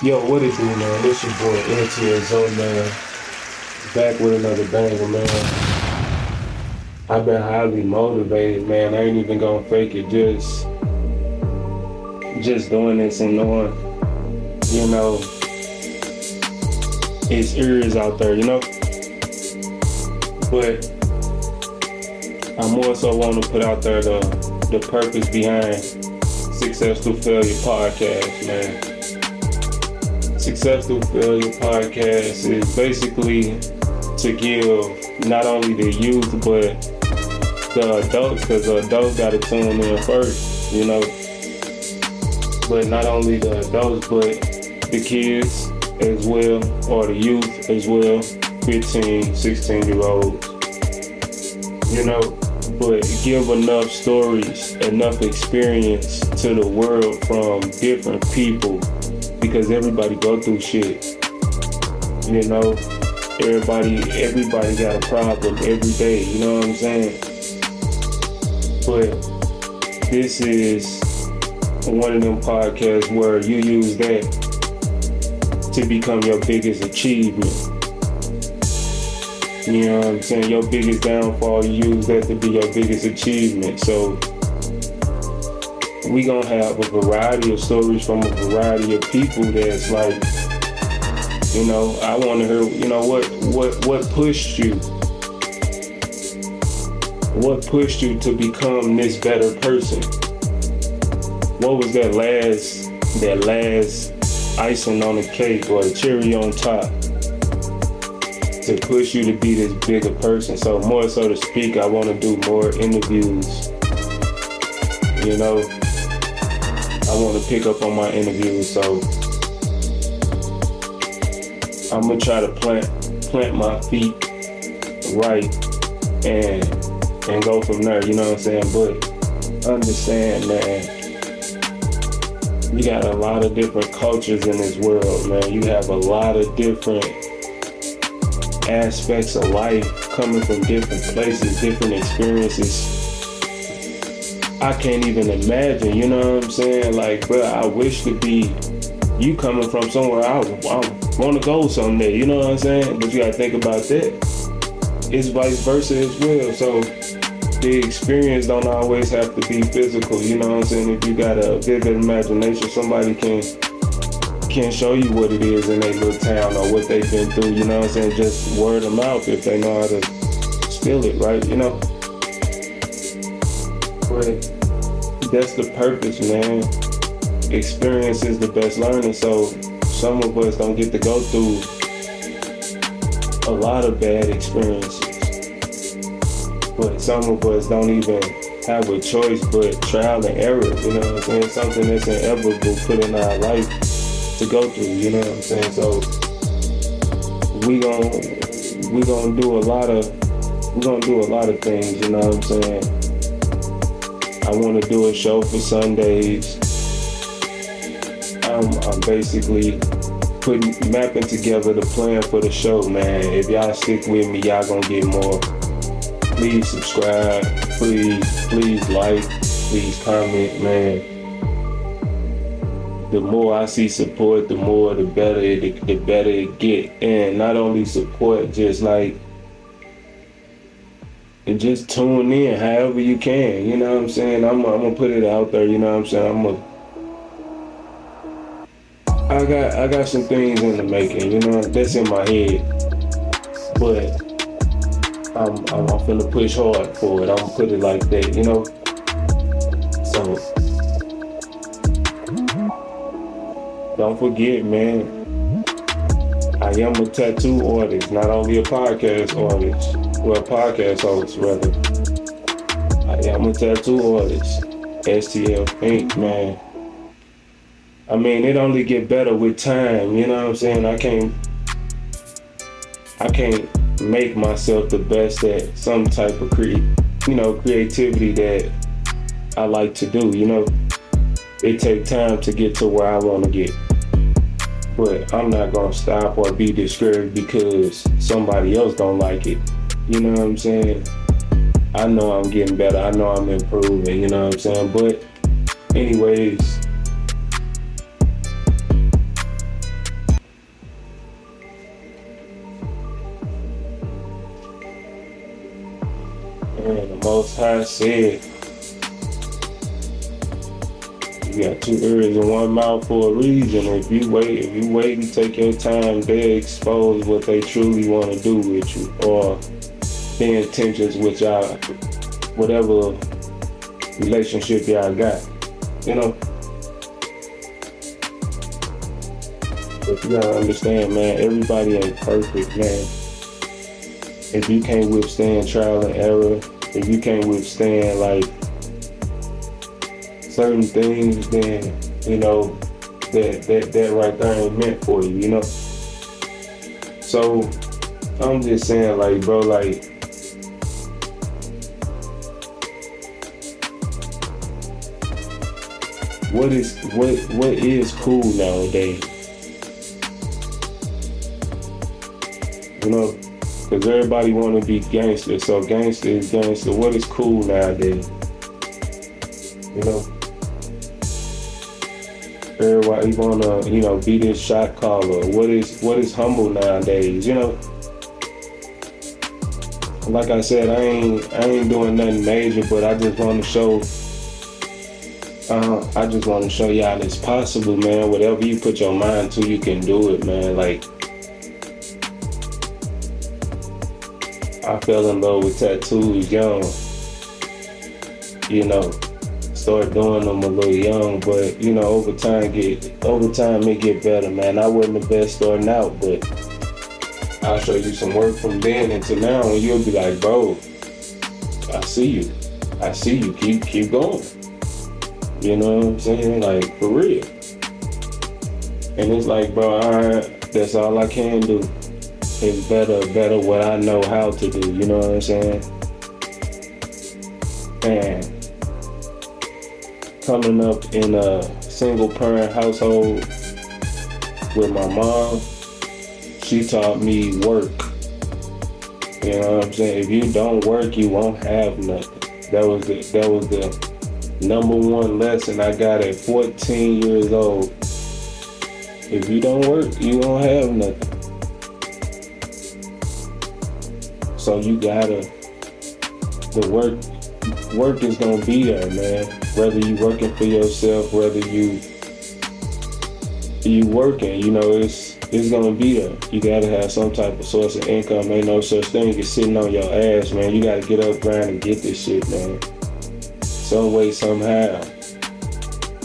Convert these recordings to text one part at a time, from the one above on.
Yo, what it man? This your boy NTSO, man. Back with another banger, man. I've been highly motivated, man. I ain't even gonna fake it. Just, just doing this and knowing, you know, it's ears out there, you know. But I more so want to put out there the the purpose behind Success Through Failure podcast, man. Success Through uh, Failure podcast is basically to give not only the youth but the adults, because the adults got to tune in first, you know. But not only the adults, but the kids as well, or the youth as well, 15, 16 year olds, you know. But give enough stories, enough experience to the world from different people because everybody go through shit. You know, everybody everybody got a problem every day, you know what I'm saying? But this is one of them podcasts where you use that to become your biggest achievement. You know what I'm saying? Your biggest downfall, you use that to be your biggest achievement. So we gonna have a variety of stories from a variety of people that's like, you know, I wanna hear, you know, what what what pushed you? What pushed you to become this better person? What was that last that last icing on the cake or the cherry on top to push you to be this bigger person? So more so to speak, I wanna do more interviews. You know, want to pick up on my interviews, so I'm gonna try to plant plant my feet right and and go from there. You know what I'm saying? But understand, man, you got a lot of different cultures in this world, man. You have a lot of different aspects of life coming from different places, different experiences I can't even imagine, you know what I'm saying? Like, bro, I wish to be you coming from somewhere I, I want to go someday, you know what I'm saying? But you gotta think about that. It's vice versa as well. So the experience don't always have to be physical, you know what I'm saying? If you got a vivid imagination, somebody can can show you what it is in their little town or what they've been through, you know what I'm saying? Just word of mouth if they know how to spill it, right? You know? That's the purpose, man. Experience is the best learning. So some of us don't get to go through a lot of bad experiences. But some of us don't even have a choice but trial and error, you know what I'm saying? Something that's inevitable put in our life to go through, you know what I'm saying? So we gon' we gonna do a lot of we gonna do a lot of things, you know what I'm saying? I want to do a show for Sundays. I'm, I'm basically putting mapping together the plan for the show, man. If y'all stick with me, y'all gonna get more. Please subscribe. Please, please like. Please comment, man. The more I see support, the more the better it, the better it get. And not only support, just like and just tune in however you can. You know what I'm saying? I'm, I'm gonna put it out there. You know what I'm saying? I'm gonna. I got I got some things in the making. You know that's in my head, but I'm I'm, I'm finna push hard for it. I'm gonna put it like that. You know. So don't forget, man. I am a tattoo artist, not only a podcast artist well, podcast host rather. I am a tattoo artist. STL Inc. Man. I mean, it only get better with time. You know what I'm saying? I can't. I can't make myself the best at some type of create, you know, creativity that I like to do. You know, it take time to get to where I want to get. But I'm not gonna stop or be discouraged because somebody else don't like it. You know what I'm saying? I know I'm getting better. I know I'm improving. You know what I'm saying? But, anyways, and the Most High said, "You got two ears and one mouth for a reason. If you wait, if you wait and take your time, they expose what they truly want to do with you, or." The intentions with y'all, whatever relationship y'all got. You know. But you gotta understand, man, everybody ain't perfect, man. If you can't withstand trial and error, if you can't withstand like certain things, then you know that that that right there ain't meant for you, you know. So I'm just saying, like, bro, like. What is what what is cool nowadays? You know, because everybody want to be gangster. So gangster is gangster. What is cool nowadays? You know, everybody wanna you know be this shot caller. What is what is humble nowadays? You know. Like I said, I ain't I ain't doing nothing major, but I just want to show. Uh, I just want to show y'all it's possible, man. Whatever you put your mind to, you can do it, man. Like I fell in love with tattoos young. You know, start doing them a little young, but you know, over time get over time it get better, man. I wasn't the best starting out, but I'll show you some work from then until now, and you'll be like, bro, I see you, I see you. Keep keep going. You know what I'm saying? Like for real. And it's like, bro, that's all I can do is better, better what I know how to do. You know what I'm saying? And coming up in a single parent household with my mom, she taught me work. You know what I'm saying? If you don't work, you won't have nothing. That was the that was the number one lesson I got at 14 years old. If you don't work, you won't have nothing. So you gotta the work work is gonna be there, man. Whether you working for yourself, whether you you working, you know, it's it's gonna be there. You gotta have some type of source of income. Ain't no such thing as sitting on your ass, man. You gotta get up, grind, and get this shit, man. Some way, somehow.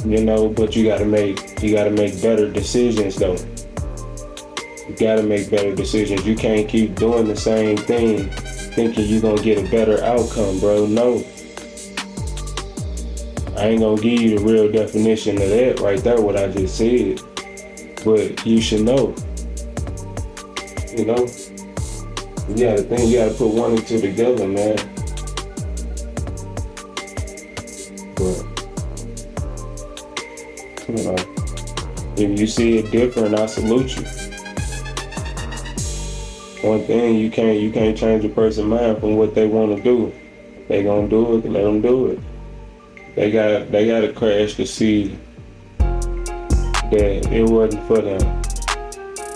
You know, but you gotta make you gotta make better decisions though. You gotta make better decisions. You can't keep doing the same thing thinking you're gonna get a better outcome, bro. No. I ain't gonna give you the real definition of that right there, what I just said. But you should know. You know? You gotta think, you gotta put one and two together, man. You see it different, I salute you one thing you can't you can't change a person's mind from what they want to do. They gonna do it, let them do it. They got they got to crash to see that it wasn't for them.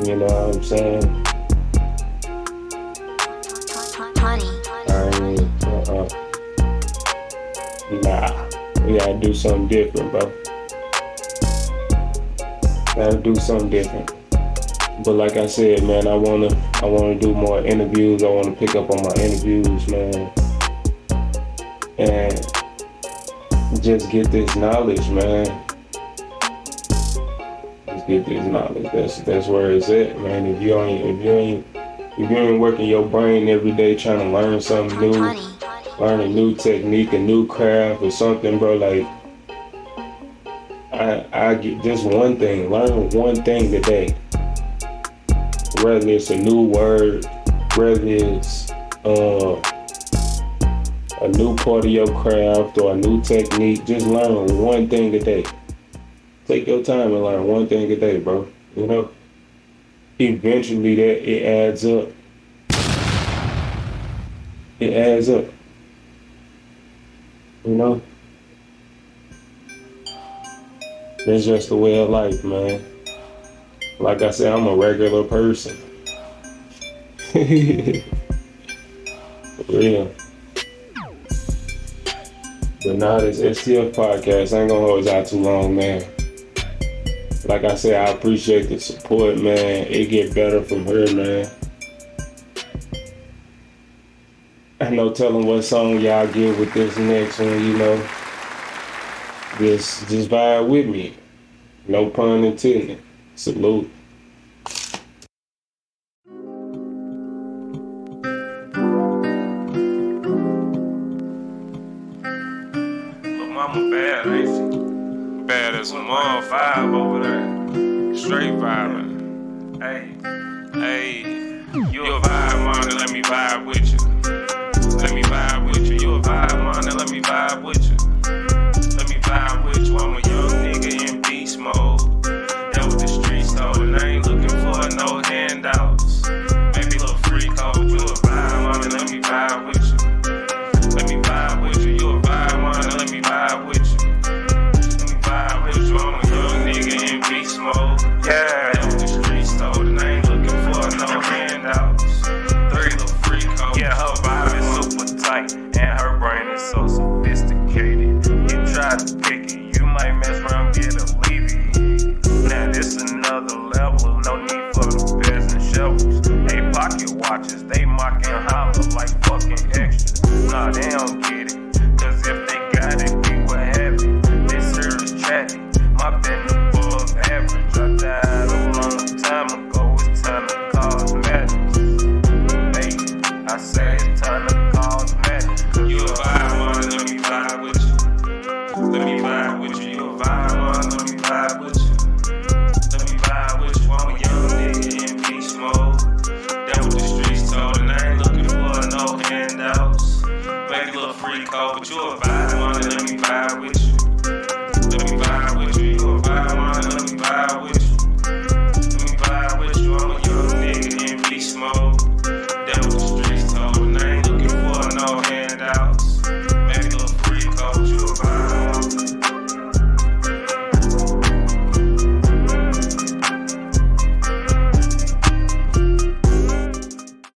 You know what I'm saying? I mean, uh-uh. Nah, we gotta do something different, bro. Gotta do something different. But like I said, man, I wanna I wanna do more interviews. I wanna pick up on my interviews, man, and just get this knowledge, man. Just get this knowledge. That's that's where it's at, man. If you ain't if you ain't if you ain't working your brain every day trying to learn something new, learn a new technique, a new craft or something, bro, like I I get just one thing, learn one thing today whether it's a new word, whether it's uh, a new part of your craft or a new technique, just learn one thing today. Take your time and learn one thing a day, bro. You know, eventually that it adds up. It adds up. You know, That's just the way of life, man. Like I said, I'm a regular person. real. But now this STF podcast I ain't gonna hold out too long, man. Like I said, I appreciate the support, man. It get better from here, man. I know telling what song y'all get with this next one, you know just just vibe with me. No pun intended. Salute. But mama bad, ain't she? Bad as a mom vibe over there. Straight vibing. Hey, hey, you a vibe, mama, let me vibe with you.